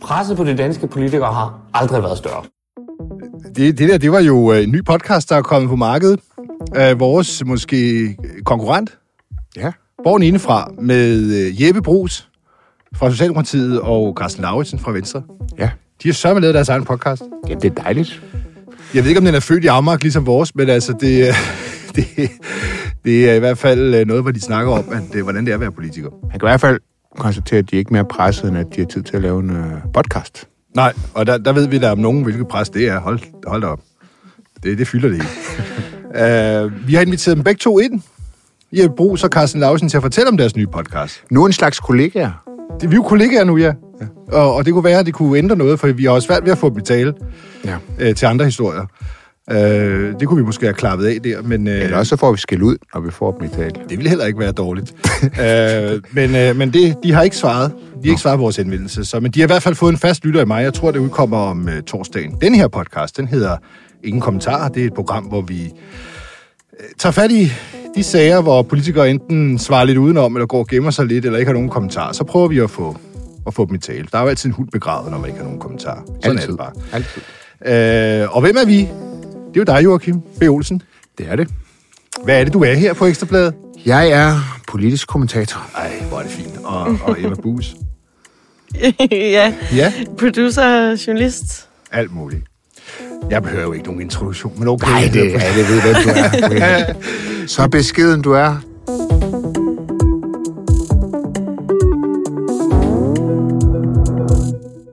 Presset på de danske politikere har aldrig været større. Det, det der, det var jo øh, en ny podcast, der er kommet på markedet. Af vores måske konkurrent, Ja. Borgen Indefra, med øh, Jeppe Brugs fra Socialdemokratiet og Carsten Lauritsen fra Venstre. Ja. De har sørget lavet deres egen podcast. ja, det er dejligt. Jeg ved ikke, om den er født i Amager, ligesom vores, men altså, det, øh, det, det er i hvert fald øh, noget, hvor de snakker om, at, øh, hvordan det er at være politiker. Man kan i hvert fald konstatere, at de er ikke mere presset, end at de har tid til at lave en uh, podcast. Nej, og der, der ved vi da om nogen, hvilket pres det er. Hold, hold da op. Det, det fylder det ikke. uh, vi har inviteret dem begge to ind. Jeppe Brugs og Carsten Lausen til at fortælle om deres nye podcast. Nu en slags kollegaer. Det, vi er jo kollegaer nu, ja. ja. Og, og det kunne være, at det kunne ændre noget, for vi har også svært ved at få dem i tale Ja. øh, til andre historier. Øh, det kunne vi måske have klappet af der, men... Øh, Eller også så får vi skæld ud, når vi får dem i tale. Det ville heller ikke være dårligt. øh, men øh, men det, de har ikke svaret. De har ikke svaret på vores henvendelse. Så, men de har i hvert fald fået en fast lytter i mig. Jeg tror, det udkommer om øh, torsdagen. Den her podcast, den hedder Ingen Kommentarer. Det er et program, hvor vi øh, tager fat i de sager, hvor politikere enten svarer lidt udenom, eller går og gemmer sig lidt, eller ikke har nogen kommentarer. Så prøver vi at få, at få dem i tale. Der er jo altid en hund begravet, når man ikke har nogen kommentarer. Sådan Altid. er det bare. Altid. Øh, og hvem er vi? Det er jo dig, Joachim B. Olsen. Det er det. Hvad er det, du er her på Ekstrabladet? Jeg er politisk kommentator. Ej, hvor er det fint. Og, og Emma Bus. ja, Ja, producer, journalist. alt muligt. Jeg behøver jo ikke nogen introduktion, men okay. Nej, det er alle ved, hvem du er. Så beskeden du er.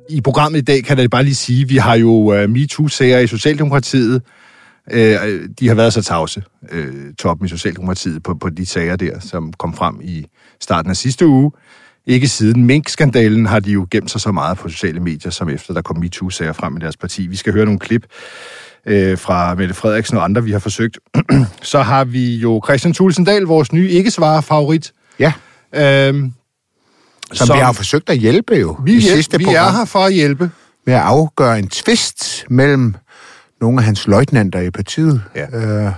I programmet i dag kan jeg bare lige sige, at vi har jo uh, MeToo-sager i Socialdemokratiet. Uh, de har været så tavse, uh, toppen i Socialdemokratiet, på, på de sager der, som kom frem i starten af sidste uge. Ikke siden Mink-skandalen har de jo gemt sig så meget på sociale medier, som efter der kom MeToo-sager frem i deres parti. Vi skal høre nogle klip øh, fra Mette Frederiksen og andre, vi har forsøgt. så har vi jo Christian Tulsendal, vores nye ikke-svare-favorit. Ja, Øhm, som, som vi har forsøgt at hjælpe jo vi, i hjæl- sidste vi program er her for at hjælpe. med at afgøre en tvist mellem nogle af hans løjtnanter i partiet. Ja. Øh,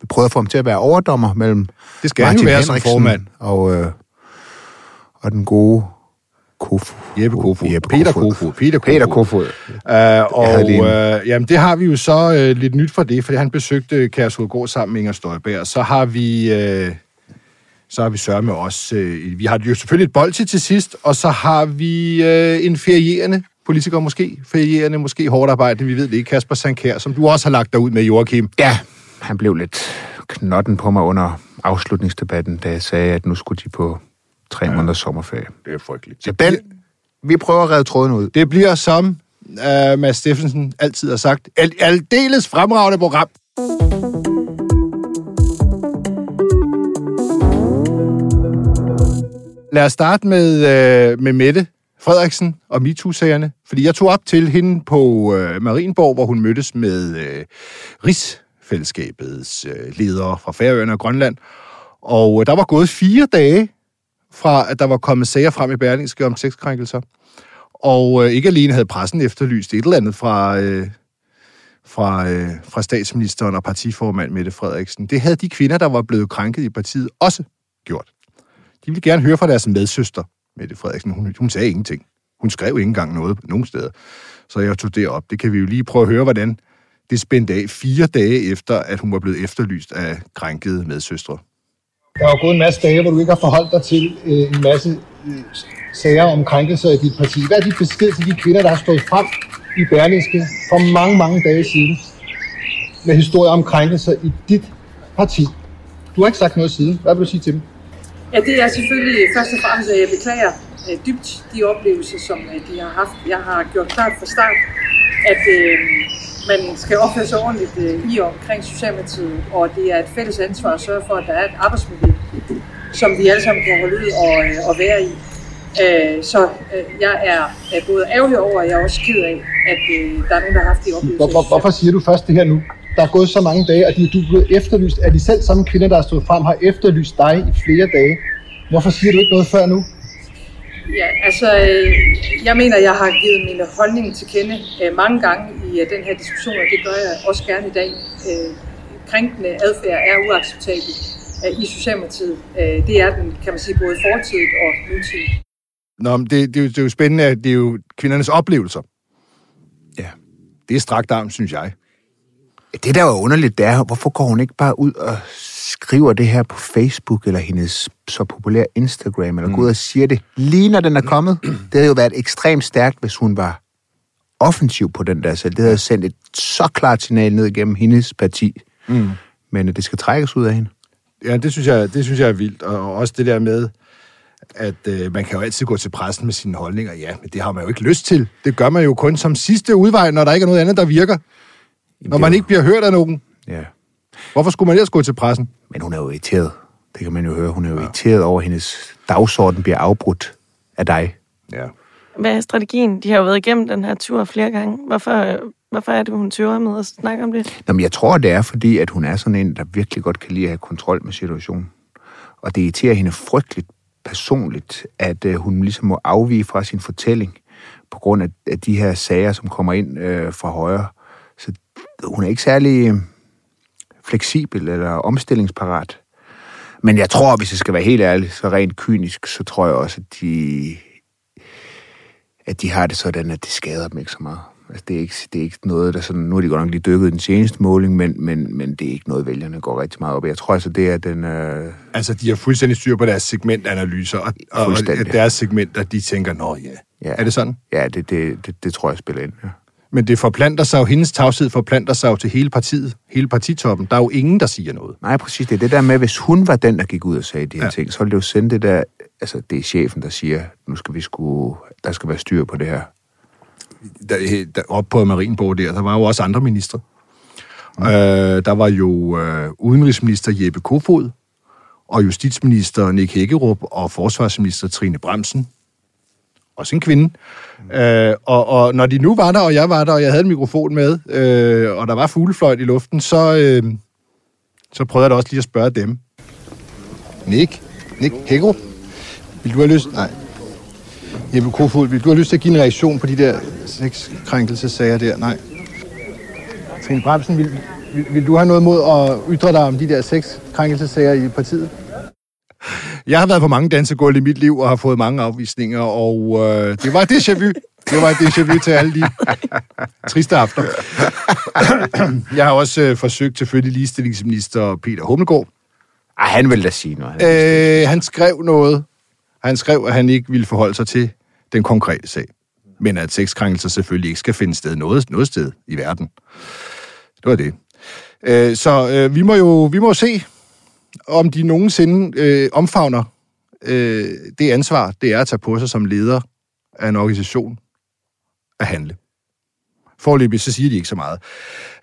vi prøvede at få ham til at være overdommer mellem Det skal jo være som formand. Og, øh, og den gode Kofu. Jeppe Kofod. Jeppe Peter Kofod. Kofod. Peter Kofod. Peter Kofod. Uh, og havde lige uh, jamen, det har vi jo så uh, lidt nyt for det, fordi han besøgte Kærshovedgård sammen med Inger Støjberg. Så har vi... Uh, så har vi sørget med os. Uh, vi har jo selvfølgelig et bold til til sidst, og så har vi uh, en ferierende politiker måske. Ferierende, måske hårdt arbejdende, vi ved det ikke. Kasper Sankær, som du også har lagt dig ud med, Joachim. Ja, han blev lidt knotten på mig under afslutningsdebatten, da jeg sagde, at nu skulle de på tre ja. måneders sommerferie. Det er frygteligt. Så den, vi prøver at redde tråden ud. Det bliver som uh, Mads Steffensen altid har sagt, al- aldeles fremragende program. Lad os starte med, uh, med Mette Frederiksen og MeToo-sagerne. Fordi jeg tog op til hende på øh, Marienborg, hvor hun mødtes med øh, Rigsfællesskabets øh, ledere fra Færøerne og Grønland. Og øh, der var gået fire dage fra, at der var kommet sager frem i Berlingske om sexkrænkelser. Og øh, ikke alene havde pressen efterlyst et eller andet fra, øh, fra, øh, fra statsministeren og partiformand Mette Frederiksen. Det havde de kvinder, der var blevet krænket i partiet, også gjort. De ville gerne høre fra deres medsøster, Mette Frederiksen. Hun, hun sagde ingenting. Hun skrev ikke engang noget nogen steder. Så jeg tog det op. Det kan vi jo lige prøve at høre, hvordan det spændte af fire dage efter, at hun var blevet efterlyst af krænkede medsøstre. Der er gået en masse dage, hvor du ikke har forholdt dig til øh, en masse øh, sager om krænkelser i dit parti. Hvad er dit besked til de kvinder, der har stået frem i Berlingske for mange, mange dage siden med historier om krænkelser i dit parti? Du har ikke sagt noget siden. Hvad vil du sige til dem? Ja, det er selvfølgelig først og fremmest, at jeg beklager øh, dybt de oplevelser, som øh, de har haft. Jeg har gjort klart fra start, at øh, man skal opføre sig ordentligt øh, i og omkring Socialdemokratiet, og det er et fælles ansvar at sørge for, at der er et arbejdsmiljø, som vi alle sammen kan holde ud og, øh, og være i. Øh, så øh, jeg er øh, både ærgerlig over, og jeg er også ked af, at øh, der er nogen, der har haft de oplevelser. Hvor, hvor, hvorfor siger du først det her nu? Der er gået så mange dage, og de, du er blevet efterlyst. Er de selv samme kvinder, der har stået frem, har efterlyst dig i flere dage? Hvorfor siger du ikke noget før nu? Ja, altså, øh, jeg mener, jeg har givet min holdning til kende øh, mange gange i øh, den her diskussion, og det gør jeg også gerne i dag. Øh, krænkende adfærd er uacceptabel øh, i Socialdemokratiet. Øh, det er den, kan man sige, både fortidigt og nutidigt. Nå, men det, det, er jo, det er jo spændende, at det er jo kvindernes oplevelser. Ja. Det er strakt arm, synes jeg. Det, der er underligt, det er, hvorfor går hun ikke bare ud og skriver det her på Facebook, eller hendes så populære Instagram, eller mm. går ud og siger det, lige når den er kommet? Det havde jo været ekstremt stærkt, hvis hun var offensiv på den der selv. Det havde sendt et så klart signal ned igennem hendes parti. Mm. Men det skal trækkes ud af hende. Ja, det synes jeg, det synes jeg er vildt. Og også det der med, at øh, man kan jo altid gå til pressen med sine holdninger. Ja, men det har man jo ikke lyst til. Det gør man jo kun som sidste udvej, når der ikke er noget andet, der virker. Jamen, Når man ikke bliver hørt af nogen. Ja. Hvorfor skulle man ellers gå til pressen? Men hun er jo irriteret. Det kan man jo høre. Hun er jo ja. irriteret over, at hendes dagsorden bliver afbrudt af dig. Ja. Hvad er strategien? De har jo været igennem den her tur flere gange. Hvorfor, hvorfor er det, hun tøver med at snakke om det? Nå, men jeg tror, det er fordi, at hun er sådan en, der virkelig godt kan lide at have kontrol med situationen. Og det irriterer hende frygteligt personligt, at øh, hun ligesom må afvige fra sin fortælling på grund af, af de her sager, som kommer ind øh, fra højre. Hun er ikke særlig øh, fleksibel eller omstillingsparat. Men jeg tror, hvis jeg skal være helt ærlig, så rent kynisk, så tror jeg også, at de, at de har det sådan, at det skader dem ikke så meget. Altså, det, er ikke, det er ikke noget, der sådan... Nu har de godt nok lige dykket i den seneste måling, men, men, men det er ikke noget, vælgerne går rigtig meget op i. Jeg tror altså, det er den... Øh, Altså, de har fuldstændig styr på deres segmentanalyser, og, og deres segmenter, de tænker, nå ja. Ja. Er det sådan? ja, det, det, det, det tror jeg spiller ind. Ja. Men det forplanter sig jo, hendes tavshed forplanter sig jo til hele partiet, hele partitoppen. Der er jo ingen, der siger noget. Nej, præcis. Det er det der med, hvis hun var den, der gik ud og sagde de her Ja. ting, så ville det jo sende det der... Altså, det er chefen, der siger, nu skal vi sku, der skal være styr på det her. Der, der, op på Marienborg der, der var jo også andre ministre. Mm. Øh, der var jo øh, udenrigsminister Jeppe Kofod, og justitsminister Nick Hækkerup, og forsvarsminister Trine Bremsen. Også en kvinde. Mm. Øh, og, og når de nu var der, og jeg var der, og jeg havde en mikrofon med, øh, og der var fuglefløjt i luften, så, øh, så prøvede jeg da også lige at spørge dem. Nick? Nick Hækkerup? Vil du have lyst? Nej. Jeppe Kofod, vil du have lyst til at give en reaktion på de der sexkrænkelsesager der? Nej. Trine Bremsen, vil, vil, vil du have noget mod at ytre dig om de der sexkrænkelsesager i partiet? Jeg har været på mange dansegulv i mit liv og har fået mange afvisninger, og øh, det var et déjà vu. Det var et déjà vu til alle de triste aftener. Jeg har også øh, forsøgt selvfølgelig ligestillingsminister Peter Hummelgaard. Ej, han vil da sige noget. Han, Øh, han skrev noget. Han skrev, at han ikke ville forholde sig til den konkrete sag. Men at sexkrænkelser selvfølgelig ikke skal finde sted noget, noget sted i verden. Det var det. Øh, så øh, vi må jo vi må se, om de nogensinde øh, omfavner øh, det ansvar, det er at tage på sig som leder af en organisation at handle. Forløbig så siger de ikke så meget.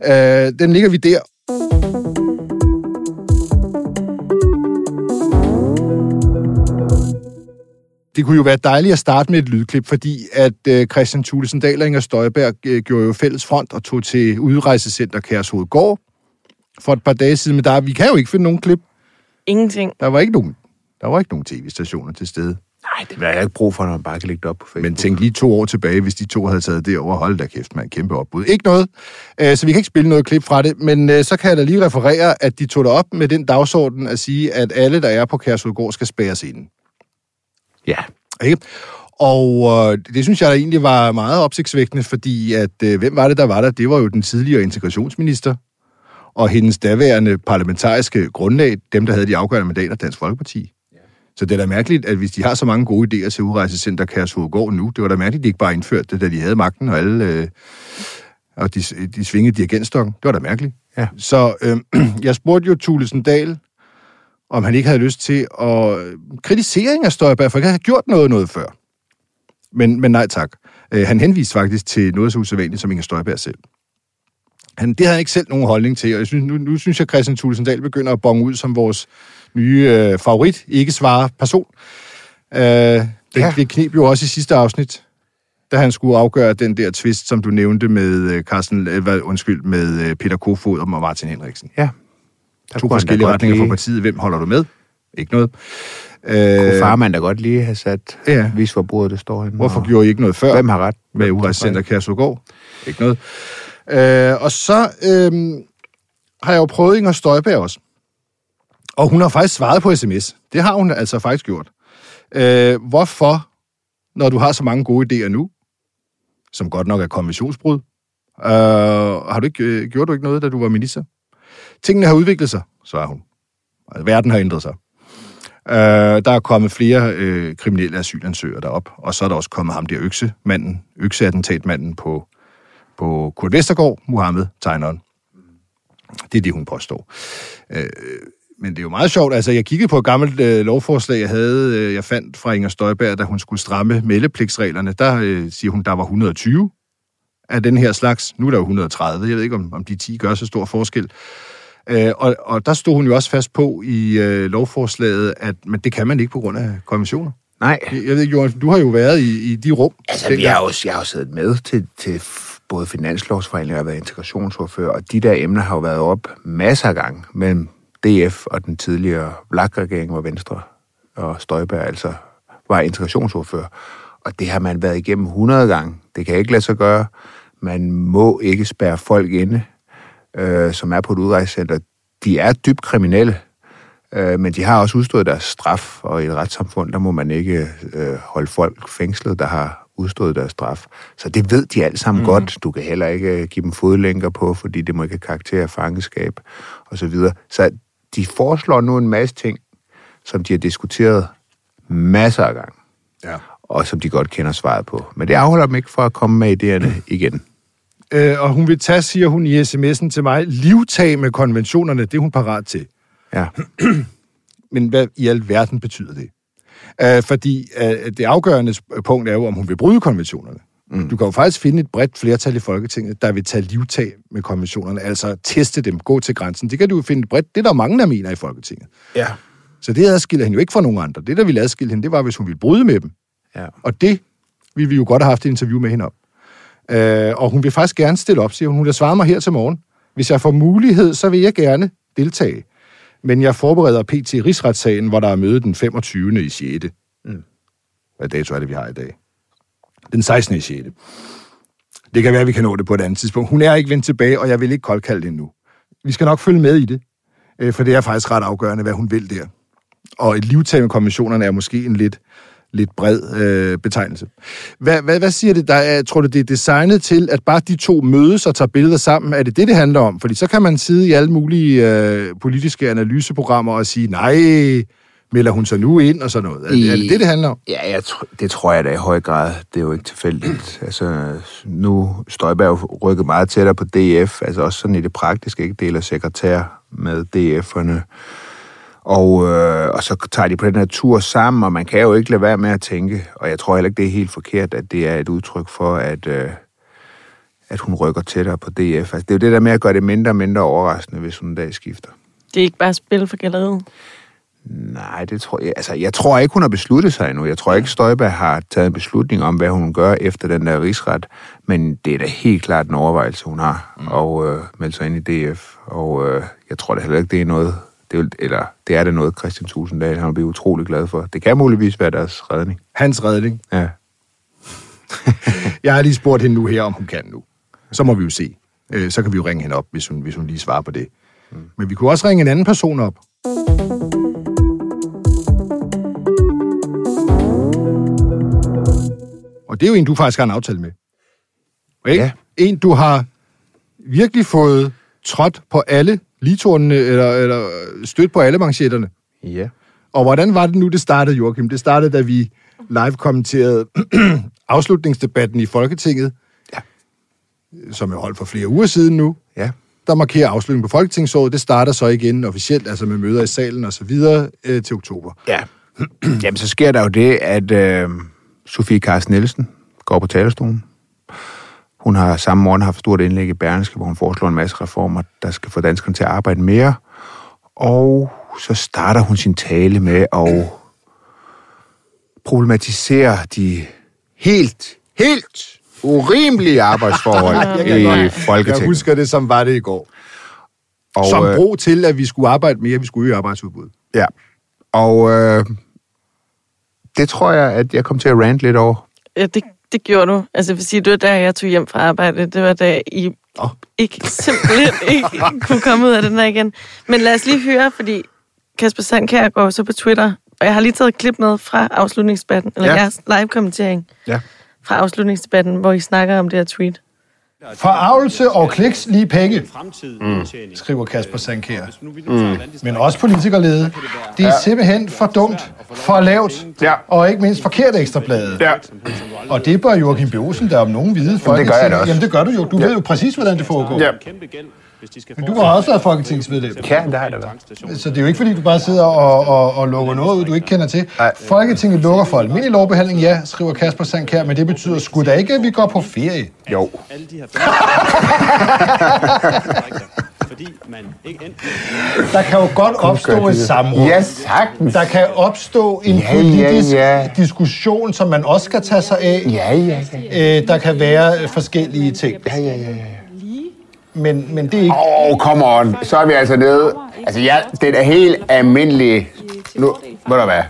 Øh, den ligger vi der. Det kunne jo være dejligt at starte med et lydklip, fordi at øh, Christian Thulesen Dahl og Inger Støjberg øh, gjorde jo fælles front og tog til udrejsecenter Kærshovedgård for et par dage siden, men der, vi kan jo ikke finde nogen klip. Ingenting. Der var ikke nogen, der var ikke nogen tv-stationer til stede. nej, det vil jeg ikke brug for, når man bare kan lægge det op på Facebook. Men tænk lige to år tilbage, hvis de to havde taget det over. Hold da kæft, man. Kæmpe opbud. Ikke noget. Øh, så vi kan ikke spille noget klip fra det, men øh, så kan jeg da lige referere, at de tog det op med den dagsorden at sige, at alle, der er på Kærshovedgård, skal spærres ind. Ja, Ikke? Og øh, det synes jeg da egentlig var meget opsigtsvækkende, fordi at, øh, hvem var det, der var der? Det var jo den tidligere integrationsminister og hendes daværende parlamentariske grundlag, dem, der havde de afgørende mandater, Dansk Folkeparti. Så det er da mærkeligt, at hvis de har så mange gode idéer til udrejsecenter Kærshovedgård nu, det var da mærkeligt, at de ikke bare indførte det, da de havde magten, og alle øh, og de, de svingede dirigentstokken. Det var da mærkeligt. Ja. Så øh, jeg spurgte jo Thulesen Dahl, om han ikke havde lyst til at kritisere Inger Støjberg, for han havde gjort noget noget før. Men, men nej tak. Øh, han henviste faktisk til noget så usædvanligt som Inger Støjberg selv. Han, det havde han ikke selv nogen holdning til, og jeg synes, nu, nu synes jeg, at Christian Thulesen Dahl begynder at bonge ud som vores nye øh, favorit, ikke svare person. Øh, det, ja. Det knep jo også i sidste afsnit, da han skulle afgøre den der twist, som du nævnte med øh, Carsten, øh, undskyld, med øh, Peter Kofod og Martin Henriksen. ja. Der To kunne forskellige retninger for lige- partiet. Hvem holder du med? Ikke noget. Kunne Øh, farmand da godt lige have sat, Ja. ja. vis hvor bordet det står henne. hvorfor og gjorde I ikke noget før? Hvem har ret? med fejl? Kærshovedgård. Ikke noget. Øh, og så øh, har jeg jo prøvet Inger Støjberg også. Og hun har faktisk svaret på sms. Det har hun altså faktisk gjort. Øh, hvorfor når du har så mange gode idéer nu, som godt nok er konventionsbrud. Øh, har du ikke, øh, gjorde du ikke noget, da du var minister? Tingene har udviklet sig, svarer hun. Altså, verden har ændret sig. Øh, der er kommet flere øh, kriminelle asylansøgere derop, og så er der også kommet ham der øksemanden, økseattentatmanden på, på Kurt Vestergaard, Mohammed, tegneren. Det er det, hun påstår. Øh, men det er jo meget sjovt. Altså, jeg kiggede på et gammelt øh, lovforslag, jeg havde, øh, jeg fandt fra Inger Støjberg, da hun skulle stramme meldepligtsreglerne. Der øh, siger hun, der var 120 af den her slags. Nu er der jo 130. Jeg ved ikke, om, om de 10 gør så stor forskel. Øh, og, og der stod hun jo også fast på i øh, lovforslaget, at men det kan man ikke på grund af konventioner. Nej. Jeg ved ikke, Johan, du har jo været i, i de rum. Altså, vi har jo, jeg har jo siddet med til, til både finanslovsforhandlinger og været integrationsordfører, og de der emner har jo været op masser af gange mellem DF og den tidligere VLAG-regering, hvor Venstre og Støjberg altså var integrationsordfører. Og det har man været igennem 100 gange. Det kan ikke lade sig gøre. Man må ikke spærre folk inde, øh, som er på et udrejsecenter. De er dybt kriminelle, øh, men de har også udstået deres straf, og i et retssamfund, der må man ikke øh, holde folk fængslet, der har udstået deres straf. Så det ved de alle sammen mm. godt. Du kan heller ikke øh, give dem fodlænker på, fordi det må ikke have karakter af fangeskab, og så videre. Så de foreslår nu en masse ting, som de har diskuteret masser af gange, Ja. og som de godt kender svaret på. Men det afholder dem ikke fra at komme med idéerne igen. Øh, og hun vil tage, siger hun i sms'en til mig, livtag med konventionerne, det er hun parat til. Ja. Men hvad i alverden betyder det? Øh, fordi øh, det afgørende punkt er jo, om hun vil bryde konventionerne. Mm. Du kan jo faktisk finde et bredt flertal i Folketinget, der vil tage livtag med konventionerne, altså teste dem, gå til grænsen. Det kan du jo finde bredt. Det er der mange, der mener i Folketinget. Ja. Så det adskiller hende jo ikke fra nogen andre. Det, der ville adskille hende, det var, hvis hun ville bryde med dem. ja. Og det ville vi jo godt have haft et interview med hende om. Øh, og hun vil faktisk gerne stille op, siger hun. Hun vil svare mig her til morgen. Hvis jeg får mulighed, så vil jeg gerne deltage. Men jeg forbereder PT Rigsretssagen, hvor der er møde den 25. i 6. Mm. Hvad dato er det, vi har i dag? Den 16. i 6. Det kan være, at vi kan nå det på et andet tidspunkt. Hun er ikke vendt tilbage, og jeg vil ikke koldkalde hende nu. Vi skal nok følge med i det, øh, for det er faktisk ret afgørende, hvad hun vil der. Og et livtag med konventionerne er måske en lidt, lidt bred øh, betegnelse. Hvad, hvad, hvad siger det? Der er, tror du, det er designet til, at bare de to mødes og tager billeder sammen? Er det det, det handler om? Fordi så kan man sidde i alle mulige øh, politiske analyseprogrammer og sige, nej, melder hun sig nu ind og sådan noget. Er, det- er det det, det handler om? Ja, jeg tr- det tror jeg da i høj grad. Det er jo ikke tilfældigt. Altså, nu Støjberg jo rykket meget tættere på DF, altså også sådan i det praktiske, ikke deler sekretær med DF'erne. Og, øh, og så tager de på den her tur sammen, og man kan jo ikke lade være med at tænke, og jeg tror heller ikke, det er helt forkert, at det er et udtryk for, at, øh, at hun rykker tættere på DF. Altså, det er jo det der med at gøre det mindre og mindre overraskende, hvis hun en dag skifter. Det er ikke bare spil for galleriet. Nej, det tror jeg. Altså, jeg tror ikke, hun har besluttet sig endnu. Jeg tror ikke, Støjberg har taget en beslutning om, hvad hun gør efter den der rigsret. Men det er da helt klart en overvejelse, hun har, mm. og øh, melde sig ind i DF. Og øh, jeg tror da heller ikke, det er noget, det er, eller det er det noget, Christian Tusinddal han vil blive utrolig glad for. Det kan muligvis være deres redning. Hans redning. Ja. Jeg har lige spurgt hende nu her, om hun kan nu. Så må vi jo se. Øh, så kan vi jo ringe hende op, hvis hun, hvis hun lige svarer på det. Mm. Men vi kunne også ringe en anden person op. Og det er jo en, du faktisk har en aftale med. Ikke? Ja. En, du har virkelig fået trådt på alle litornene, eller, eller stødt på alle manchetterne. Ja. Og hvordan var det nu, det startede, Joachim? Det startede, da vi live kommenterede afslutningsdebatten i Folketinget, Ja. som er holdt for flere uger siden nu. Ja. Der markerer afslutningen på Folketingsåret. Det starter så igen officielt, altså med møder i salen og så videre, øh, til oktober. Ja. Jamen, så sker der jo det, at øh, Sofie Carsten Nielsen går på talerstolen. Hun har samme morgen haft stort indlæg i Berlingske, hvor hun foreslår en masse reformer, der skal få danskerne til at arbejde mere. Og så starter hun sin tale med at problematisere de helt, helt urimelige arbejdsforhold i Folketinget. Jeg husker det, som var det i går. og, som øh, brug til, at vi skulle arbejde mere, vi skulle øge arbejdsudbuddet. Ja, og øh, det tror jeg, at jeg kom til at rant lidt over. Ja, det, det gjorde du. Altså, jeg vil sige, det var da jeg tog hjem fra arbejde. Det var da I Åh. ikke, simpelthen ikke kunne komme ud af den der igen. Men lad os lige høre, fordi Kasper Sandkær går så på Twitter Og jeg har lige taget et klip med fra afslutningsdebatten, eller ja. jeres live-kommentering Ja. fra afslutningsdebatten, hvor I snakker om det her tweet. Forarvelse og kliks lige penge, mm. skriver Kasper Sandkær. Mm. Men også politikerlede. Det er simpelthen for dumt, for lavt, Ja. og ikke mindst forkert ekstrabladet. Ja. Og det bør Joachim B. Olsen, der om nogen vide det gør jeg da også. Jamen det gør du jo. Du ja. ved jo præcis, hvordan det foregår. Ja. Men du har også været folketingsmedlem. Ja, det har jeg da været. Så det er jo ikke, fordi du bare sidder og, og, og lukker noget ud, du ikke kender til. Nej. Folketinget lukker for almindelig lovbehandling, ja, skriver Kasper Sandkær, men det betyder sgu da ikke, at vi går på ferie. Jo. alle de her fordi man ikke enten Der kan jo godt opstå et samråd. Ja, sagtens. Der kan opstå en Ja, ja, politisk ja. diskussion, som man også skal tage sig af. Ja, ja, ja. Øh, der kan være forskellige ting. Ja, ja, ja, ja. Men, men det er ikke... Åh, oh, come on. Så er vi altså nede. Altså, ja, det er helt almindelige... Nu, ved du hvad?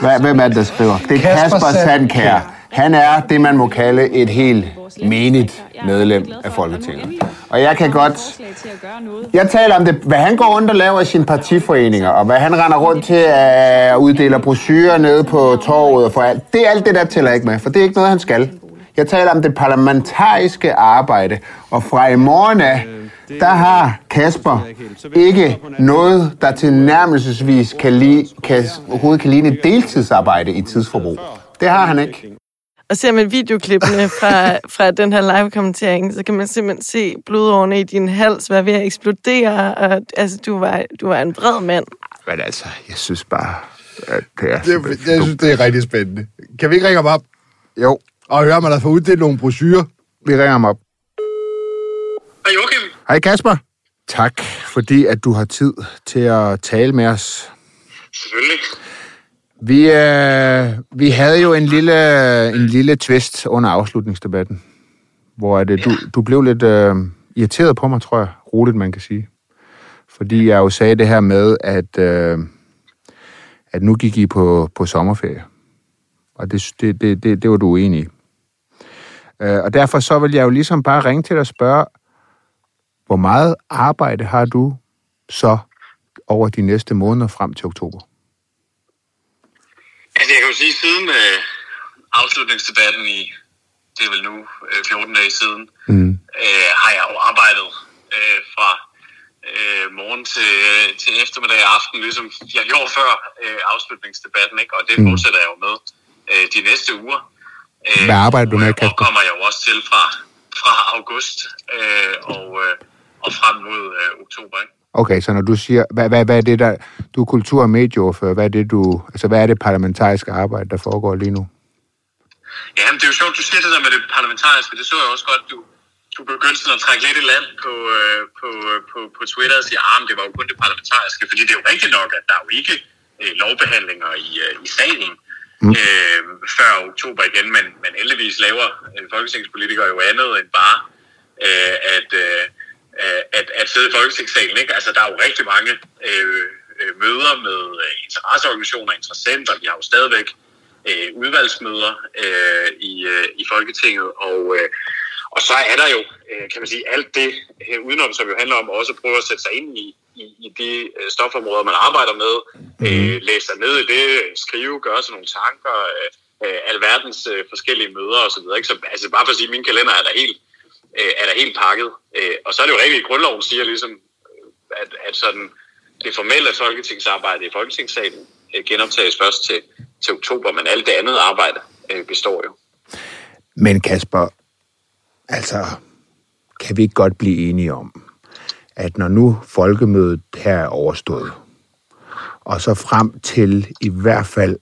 hvad? Hvem er det, der skriver? Det er Kasper Kasper. Sandkær. Han er det, man må kalde et helt menigt medlem af Folketinget. Og jeg kan godt... Jeg taler om det, hvad han går rundt og laver i sine partiforeninger, og hvad han render rundt til at uddele brochurer nede på torvet og for alt. Det er alt det, der tæller ikke med, for det er ikke noget, han skal. Jeg taler om det parlamentariske arbejde, og fra i morgen af, der har Kasper ikke noget, der tilnærmelsesvis kan, li- kan, overhovedet kan ligne et deltidsarbejde i tidsforbrug. Det har han ikke. Og ser man videoklippene fra, fra den her live-kommentering, så kan man simpelthen se blodårene i din hals være ved at eksplodere. Og, altså, du var, du var en vred mand. Men altså, jeg synes bare, at det er... Det, jeg synes, det er rigtig spændende. Kan vi ikke ringe ham op Jo, og høre, om han har fået uddelt nogle brochurer? vi ringer ham op. Hej Joachim. Hej Kasper. Tak, fordi at du har tid til at tale med os. Selvfølgelig. Vi, øh, vi havde jo en lille, en lille twist under afslutningsdebatten, hvor at, øh, du, du blev lidt øh, irriteret på mig, tror jeg, roligt man kan sige. Fordi jeg jo sagde det her med, at, øh, at nu gik I på, på sommerferie. Og det, det, det, det, det var du uenig i. Øh, og derfor så vil jeg jo ligesom bare ringe til dig og spørge, hvor meget arbejde har du så over de næste måneder frem til oktober? Altså, jeg kan jo sige, siden øh, afslutningsdebatten i, det er vel nu øh, 14 dage siden, Mm. øh, har jeg jo arbejdet øh, fra øh, morgen til, øh, til eftermiddag og aften, ligesom jeg gjorde før øh, afslutningsdebatten, ikke? og det Mm. fortsætter jeg jo med øh, de næste uger. Øh, Hvad arbejder du med, Kasper? kommer jeg jo også til fra, fra august øh, og, øh, og frem mod øh, oktober. Ikke? Okay, så når du siger, hvad, hvad, hvad er det der, du er kultur- og medieordfører, hvad er det du, altså hvad er det parlamentariske arbejde, der foregår lige nu? Ja, men det er jo sjovt, du siger det der med det parlamentariske. Det så jeg også godt, du, du begyndte sådan at trække lidt i land på, øh, på, på, på Twitter og sige, at det var jo kun det parlamentariske. Fordi det er jo rigtigt nok, at der er jo ikke øh, lovbehandlinger i, øh, i salen mm. øh, før oktober igen. Men, men heldigvis laver øh, folketingspolitikere jo andet end bare øh, at, øh, øh at, at sidde i folketingssalen. Ikke? Altså, der er jo rigtig mange øh, øh møder med øh, interesseorganisationer, interessenter. Vi har jo stadigvæk øh, udvalgsmøder øh, i, øh, i Folketinget, og, øh, og så er der jo, kan man sige, alt det udenom, som jo handler om også at prøve at sætte sig ind i, i, i de øh, stofområder, man arbejder med, øh, læse sig ned i det, skrive, gøre sig nogle tanker, øh, øh, alverdens øh, forskellige møder osv. Ikke? Så altså, bare for at sige, min kalender er der helt, øh, er der helt pakket. Øh, og så er det jo rigtigt, at grundloven siger ligesom, øh, at, at sådan, det formelle folketingsarbejde i Folketingssalen øh, genoptages først til, til oktober, men alt det andet arbejde øh, består jo. Men Kasper, altså, kan vi ikke godt blive enige om, at når nu folkemødet her er overstået, og så frem til i hvert fald,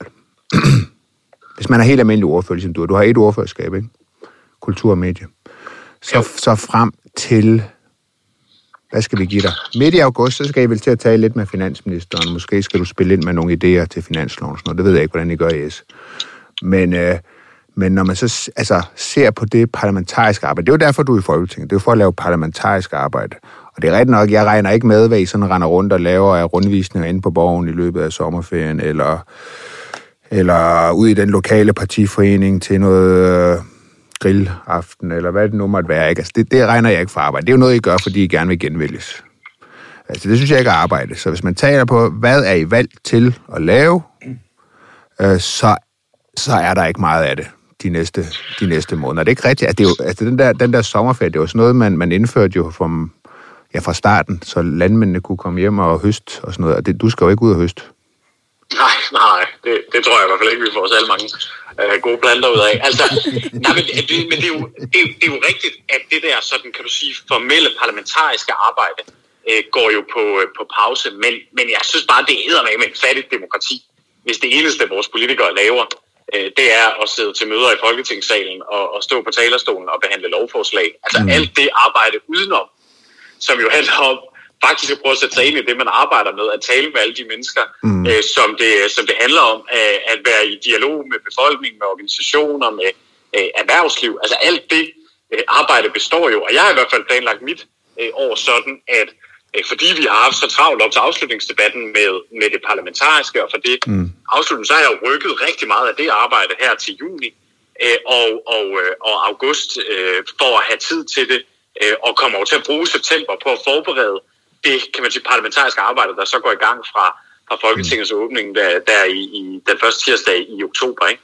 hvis man er helt almindelig ordfører, ligesom du du har et ordførerskab, ikke? Kultur og medie, så, så frem til, hvad skal vi give dig? Midt i august, så skal I vel til at tale lidt med finansministeren, måske skal du spille ind med nogle idéer til finansloven, og sådan noget. det ved jeg ikke, hvordan I gør i S. Men, øh, men når man så altså, ser på det parlamentariske arbejde, det er jo derfor, du er i Folketinget. Det er jo for at lave parlamentarisk arbejde. Og det er rigtigt nok, jeg regner ikke med, hvad I sådan render rundt og laver af rundvisninger inde på borgen i løbet af sommerferien, eller, eller ud i den lokale partiforening til noget øh, grillaften, eller hvad det nu måtte være. Ikke? Altså, det, det regner jeg ikke for arbejde. Det er jo noget, I gør, fordi I gerne vil genvælges. Altså, det synes jeg ikke er arbejde. Så hvis man taler på, hvad er I valgt til at lave, øh, så, så er der ikke meget af det de næste, de næste måneder. Det er ikke rigtigt. Altså, det er jo, altså den, der, den der sommerferie, det var sådan noget, man, man indførte jo fra, ja, fra starten, så landmændene kunne komme hjem og høste og sådan noget. Og det, du skal jo ikke ud og høste. Nej, nej, det, det tror jeg i hvert fald ikke, vi får så mange øh, gode planter ud af. Altså, nej, men, det, men det, er jo, det, er jo, det er jo rigtigt, at det der sådan, kan du sige, formelle parlamentariske arbejde øh, går jo på, øh, på pause, men, men jeg synes bare, det er med et fattigt demokrati, hvis det eneste, vores politikere laver, øh, det er at sidde til møder i Folketingssalen og, og stå på talerstolen og behandle lovforslag. Altså mm. alt det arbejde udenom, som jo handler om faktisk at prøve at sætte sig ind i det, man arbejder med, at tale med alle de mennesker, mm. øh, som, det, som det handler om, øh, at være i dialog med befolkningen, med organisationer, med øh, erhvervsliv. Altså alt det øh, arbejde består jo, og jeg har i hvert fald planlagt mit øh, år sådan, at øh, fordi vi har haft så travlt op til afslutningsdebatten med, med det parlamentariske, og for det mm. afslutning, så har jeg jo rykket rigtig meget af det arbejde her til juni øh, og, og, øh, og august øh, for at have tid til det, øh, og kommer over til at bruge september på at forberede det kan man sige, parlamentariske arbejde, der så går i gang fra, fra Folketingets åbning der, der i, i den første tirsdag i oktober. Ikke?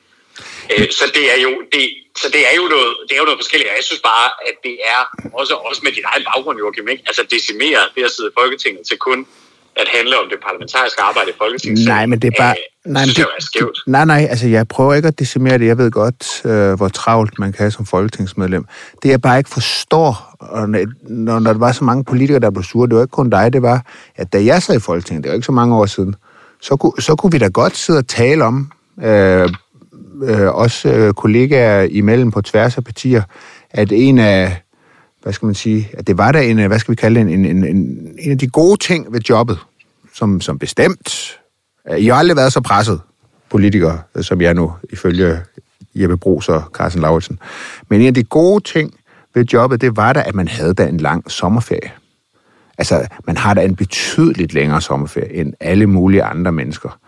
Øh, så det er jo det, så det er jo noget, det er jo noget forskelligt. Jeg synes bare, at det er også, også med din egen baggrund, Joachim, ikke? altså decimere det at sidde i Folketinget til kun at handle om det parlamentariske arbejde i Folketinget. Nej, men det er bare... Øh, nej, men det, det nej, nej, altså jeg prøver ikke at decimere det. Jeg ved godt, øh, hvor travlt man kan have som folketingsmedlem. Det jeg bare ikke forstår, og når, når der var så mange politikere, der blev sure, det var ikke kun dig, det var, at da jeg sad i Folketinget, det var ikke så mange år siden, så kunne, så kunne vi da godt sidde og tale om, øh, øh, også øh, kollegaer imellem på tværs af partier, at en af, hvad skal man sige, at det var der en, øh, hvad skal vi kalde det, en, en, en, en af de gode ting ved jobbet, som, som bestemt, øh, I har aldrig været så presset, politikere, øh, som jeg nu, ifølge Jeppe Brugs og Carsten Lauritsen. Men en af de gode ting ved jobbet, det var da, at man havde da en lang sommerferie. Altså, man har da en betydeligt længere sommerferie end alle mulige andre mennesker.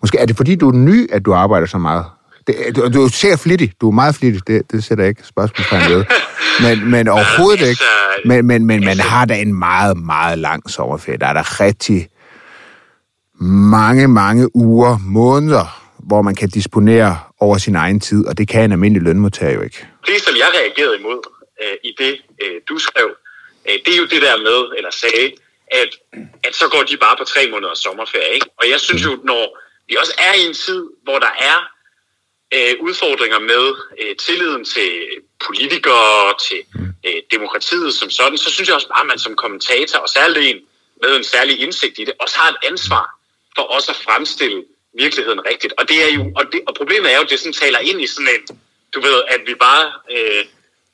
Måske er det fordi, du er ny, at du arbejder så meget? Det, du, du ser flittig. Du er meget flittig. Det, det sætter jeg ikke spørgsmålstegn ved. Men, men overhovedet ikke. Men, men, men man har da en meget, meget lang sommerferie. Der er der rigtig mange, mange uger, måneder, hvor man kan disponere over sin egen tid, og det kan en almindelig lønmodtager jo ikke. Det, som jeg reagerede imod øh, i det, øh, du skrev, øh, det er jo det der med, eller sagde, at, at så går de bare på tre måneders sommerferie. Ikke? Og jeg synes jo, når vi også er i en tid, hvor der er øh, udfordringer med øh, tilliden til politikere, til øh, demokratiet som sådan, så synes jeg også bare, at man som kommentator, og særligt en med en særlig indsigt i det, også har et ansvar for også at fremstille virkeligheden rigtigt. Og, det er jo, og, det, og problemet er jo, at det sådan taler ind i sådan en, du ved, at vi bare øh,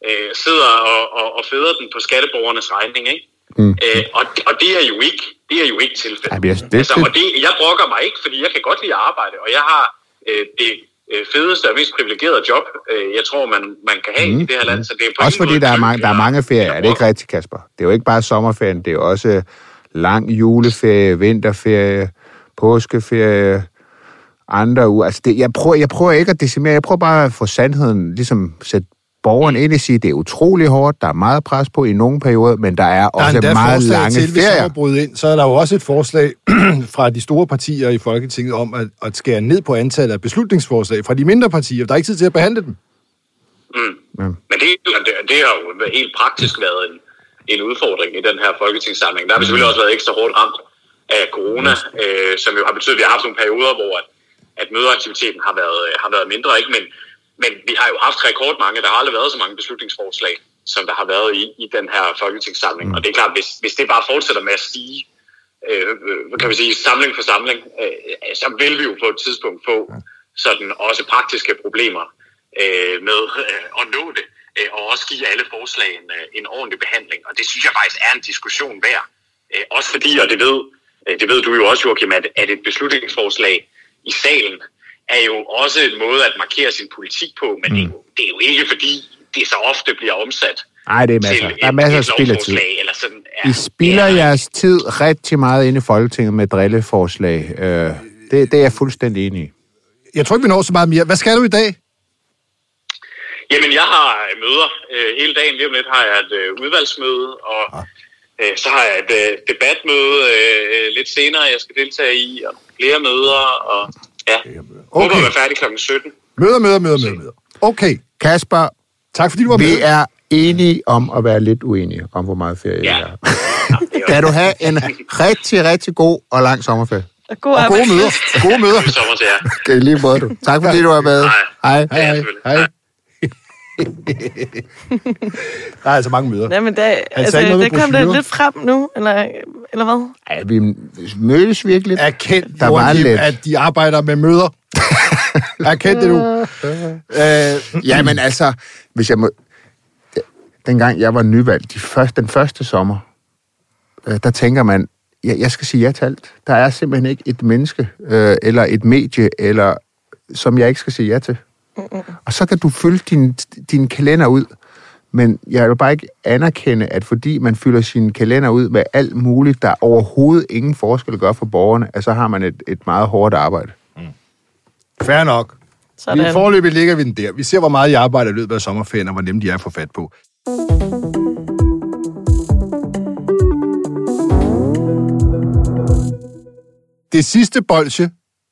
øh, sidder og, og, og føder den på skatteborgernes regning, ikke? Mm. Øh, og, og det er jo ikke, det er jo ikke tilfældet. Ja, det, altså, og det, jeg brokker mig ikke, fordi jeg kan godt lide at arbejde, og jeg har øh, det øh, fedeste og mest privilegerede job, øh, jeg tror, man, man kan have mm. i det her land. Så det er også fordi der er, mange, der er mange ferier, er det ikke rigtigt, Kasper? Det er jo ikke bare sommerferien, det er også lang juleferie, vinterferie, påskeferie, andre uger. Altså det, jeg, prøver, jeg prøver ikke at decimere, jeg prøver bare at få sandheden, ligesom sætte borgeren ind og sige, det er utrolig hårdt, der er meget pres på i nogle perioder, men der er også der er meget lange til, ferier. Hvis ind, så er der jo også et forslag fra de store partier i Folketinget om at, at skære ned på antallet af beslutningsforslag fra de mindre partier. Der er ikke tid til at behandle dem. Mm. Ja. Men det, det, det har jo helt praktisk været en, en udfordring i den her folketingssamling. Der har vi selvfølgelig også været ekstra hårdt ramt af corona, øh, som jo har betydet, at vi har haft nogle perioder, hvor at, at mødeaktiviteten har været, har været mindre. Ikke? Men, men vi har jo haft rekordmange. Der har aldrig været så mange beslutningsforslag, som der har været i, i den her folketingssamling. Mm. Og det er klart, hvis, hvis det bare fortsætter med at stige, øh, kan vi sige, samling for samling, øh, så vil vi jo på et tidspunkt få sådan også praktiske problemer øh, med øh, at nå det, øh, og også give alle forslag en, øh, en ordentlig behandling. Og det synes jeg faktisk er en diskussion værd. Øh, også fordi, og det ved, øh, det ved du jo også, Joachim, at, at et beslutningsforslag i salen er jo også en måde at markere sin politik på, men mm. det, er jo, det er jo ikke fordi, det så ofte bliver omsat Nej, det er masser. Der er masser af spilletid. Eller sådan, ja, I spilder ja. jeres tid rigtig meget ind i Folketinget med drilleforslag. Øh, det, det er jeg fuldstændig enig i. Jeg tror ikke, vi når så meget mere. Hvad skal du i dag? Jamen, jeg har møder øh, hele dagen. Lige om lidt har jeg et øh, udvalgsmøde, og ah. øh, så har jeg et øh, debatmøde øh, lidt senere, jeg skal deltage i, og flere møder, og Ja. Håber Okay. at være færdig klokken 17. Møder, møder, møder, møder, møder. Okay. Kasper, Tak fordi du var vi med. er enige om at være lidt uenige om, hvor meget ferie Ja. ja. er. Kan du have en rigtig, rigtig god og lang sommerferie? Og god Og gode møder. Gode møder. God sommer til jer. Okay, lige måde du. Tak fordi du var med. Hej. Hej. Hej, hej. hej. Der er altså mange møder. Nej, men der, altså, sagde noget med der kom det lidt frem nu, eller, eller hvad? Ja, vi mødes virkelig. Erkend, Der var lidt. at de arbejder med møder. Erkend det nu. Øh, Ja, men altså, hvis jeg må... Dengang jeg var nyvalgt, de første, den første sommer, øh, der tænker man, jeg, jeg skal sige ja til alt. Der er simpelthen ikke et menneske, øh, eller et medie, eller som jeg ikke skal sige ja til. Og så kan du fylde din, din kalender ud, men jeg vil bare ikke anerkende, at fordi man fylder sin kalender ud med alt muligt, der overhovedet ingen forskel gør for borgerne, at så har man et, et meget hårdt arbejde. fair nok. Sådan. forløbig ligger vi den der. Vi ser, hvor meget jeg arbejder i løbet af sommerferien, og hvor nemt de er at få fat på. Det sidste bolsje,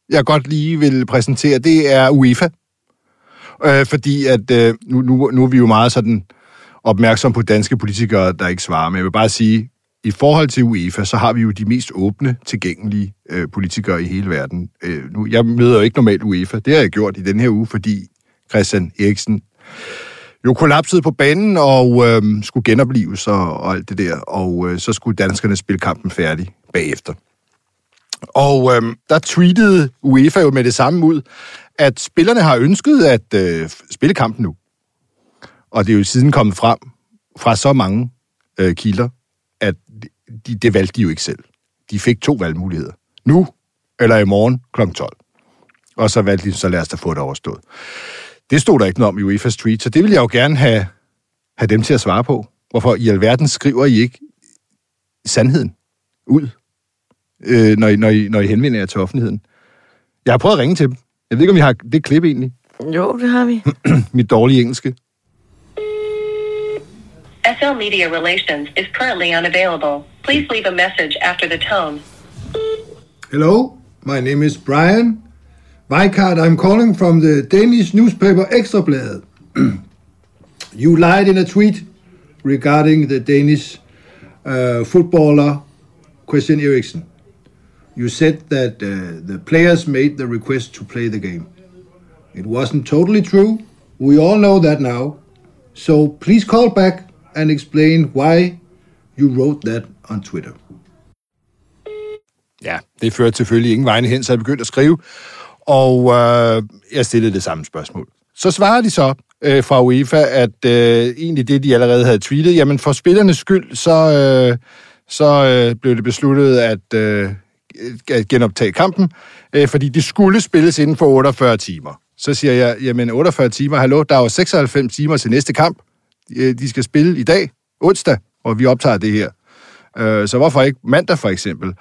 jeg godt lige vil præsentere, det er UEFA. Øh, fordi at øh, nu, nu, nu er vi jo meget sådan opmærksom på danske politikere, der ikke svarer. Men jeg vil bare sige, i forhold til UEFA, så har vi jo de mest åbne, tilgængelige øh, politikere i hele verden. Øh, nu, jeg møder jo ikke normalt UEFA. Det har jeg gjort i den her uge, fordi Christian Eriksen jo kollapsede på banen og øh, skulle genopleves og, og alt det der. Og øh, så skulle danskerne spille kampen færdig bagefter. Og øh, der tweetede UEFA jo med det samme ud, at spillerne har ønsket at øh, spille kampen nu. Og det er jo siden kommet frem fra så mange øh, kilder, at de, det valgte de jo ikke selv. De fik to valgmuligheder. Nu eller i morgen kl. 12. Og så valgte de, så lad os da få det overstået. Det stod der ikke noget om i UEFA Street, så det vil jeg jo gerne have, have dem til at svare på. Hvorfor i alverden skriver I ikke sandheden ud, øh, når, I, når, I, når I henvender jer til offentligheden? Jeg har prøvet at ringe til dem. Jeg ved ikke, om vi har det klip egentlig. Jo, det har vi. Mit dårlige engelske. SL Media Relations is currently unavailable. Please leave a message after the tone. Hello, my name is Brian Weikart. I'm calling from the Danish newspaper Ekstrabladet. you lied in a tweet regarding the Danish uh, footballer Christian Eriksen. You said that uh, the players made the request to play the game. It wasn't totally true. We all know that now. So please call back and explain why you wrote that on Twitter. Ja, det førte selvfølgelig ingen vegne hen, så jeg begyndte at skrive, og øh, jeg stillede det samme spørgsmål. Så svarer de så øh, fra UEFA, at øh, egentlig det, de allerede havde tweetet, jamen for spillernes skyld, så, øh, så øh, blev det besluttet at, øh, Øh, genoptage kampen, øh, fordi det skulle spilles inden for 48 timer. Så siger jeg, jamen 48 timer, hallo, der er jo 96 timer til næste kamp. Øh, de skal spille i dag, onsdag, og vi optager det her. Øh, Så hvorfor ikke mandag for eksempel?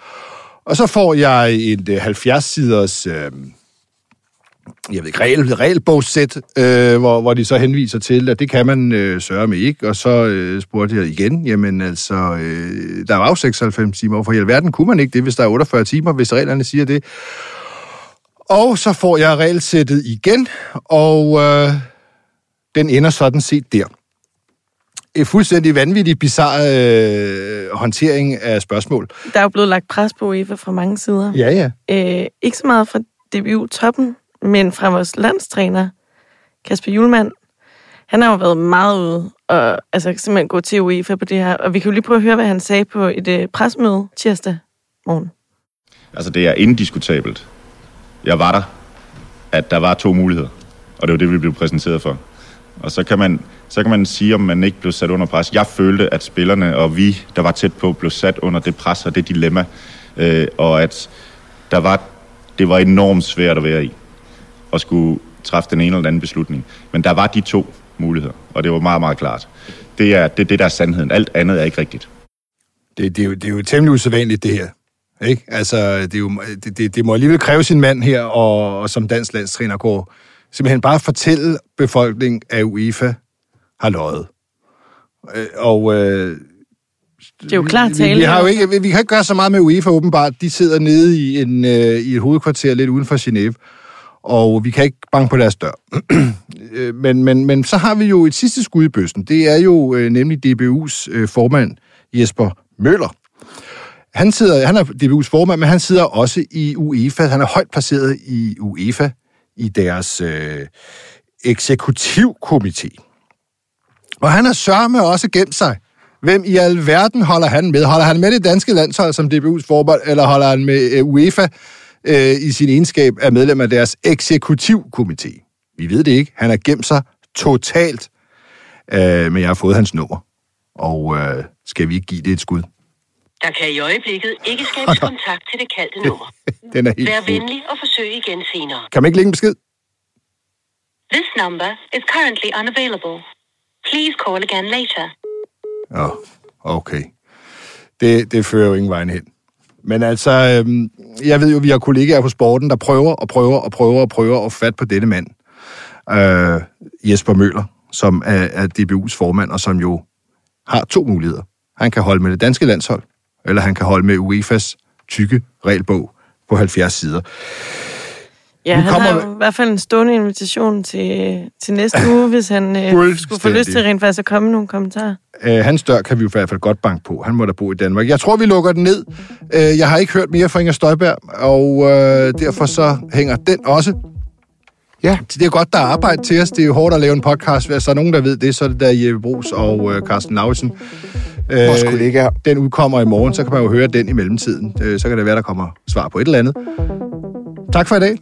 Og så får jeg en 70-siders øh, jeg ved ikke, regel, regelbogssæt, øh, hvor, hvor de så henviser til, at det kan man øh, sørge med ikke. Og så øh, spurgte jeg igen, jamen altså, øh, der var jo 96 timer. Hvorfor i alverden kunne man ikke det, hvis der er 48 timer, hvis reglerne siger det? Og så får jeg regelsættet igen, og øh, den ender sådan set der. En fuldstændig vanvittig, bizarre øh, håndtering af spørgsmål. Der er jo blevet lagt pres på UEFA fra mange sider. Ja, ja. Øh, ikke så meget fra DBU-toppen, men fra vores landstræner, Kasper Julemand. Han har jo været meget ude og altså, simpelthen gå til UEFA på det her. Og vi kan jo lige prøve at høre, hvad han sagde på et øh, presmøde tirsdag morgen. Altså, det er indiskutabelt. Jeg var der, at der var to muligheder. Og det var det, vi blev præsenteret for. Og så kan man, så kan man sige, om man ikke blev sat under pres. Jeg følte, at spillerne og vi, der var tæt på, blev sat under det pres og det dilemma. Øh, og at der var, det var enormt svært at være i. At skulle træffe den ene eller anden beslutning. Men der var de to muligheder, og det var meget, meget klart. Det er det, det der er sandheden. Alt andet er ikke rigtigt. Det, det, er jo, det er jo temmelig usædvanligt, det her. Ikke? Altså, det, er jo, det, det, det må alligevel kræve sin mand her, og, og som dansk landstræner går simpelthen bare fortælle befolkningen, at UEFA har løjet. Øh, Og øh, Det er jo klart vi, tale. vi, har jo ikke, vi, vi kan ikke gøre så meget med UEFA åbenbart. De sidder nede i, en, øh, i et hovedkvarter lidt uden for Genève og vi kan ikke banke på deres dør. Øh, men, men, men så har vi jo et sidste skud i bøssen. Det er jo øh, nemlig DBU's øh, formand, Jesper Møller. Han, sidder, han er DBU's formand, men han sidder også i UEFA. Han er højt placeret i UEFA i deres øh, eksekutivkomité. Og han har sørme også gemt sig. Hvem i alverden holder han med? Holder han med det danske landshold som DBU's formand, eller holder han med øh, UEFA øh, i sin egenskab af medlem af deres eksekutivkomité? Vi ved det ikke. Han har gemt sig totalt, øh, men jeg har fået hans nummer. Og øh, skal vi ikke give det et skud? Der kan i øjeblikket ikke skabes kontakt til det kaldte nummer. Den er helt Vær venlig og forsøg igen senere. Kan man ikke lægge en besked? This number is currently unavailable. Please call again later. Ja, okay. Det, det fører jo ingen vejen hen. Men altså, øhm, jeg ved jo, vi har kollegaer på sporten, der prøver og prøver og prøver og prøver at fat på denne mand. Øh, Jesper Møller, som er, er DBU's formand, og som jo har to muligheder. Han kan holde med det danske landshold, eller han kan holde med UEFA's tykke regelbog på 70 sider. Ja, Nu han kommer har i hvert fald en stående invitation til, til næste uge, hvis han øh, skulle få lyst til rent faktisk at komme med nogle kommentarer. Øh, hans dør kan vi jo i hvert fald godt banke på. Han må da bo i Danmark. Jeg tror, vi lukker den ned. Øh, jeg har ikke hørt mere fra Inger Støjberg, og øh, derfor så hænger den også. Ja. Det er godt, der er arbejde til os. Det er jo hårdt at lave en podcast. Hvis der er nogen, der ved det, så er det der Jeppe Brugs og øh, Carsten Lausen. Øh, Vores kollegaer. Den udkommer i morgen, så kan man jo høre den i mellemtiden. Øh, så kan det være, der kommer svar på et eller andet. Tak for i dag.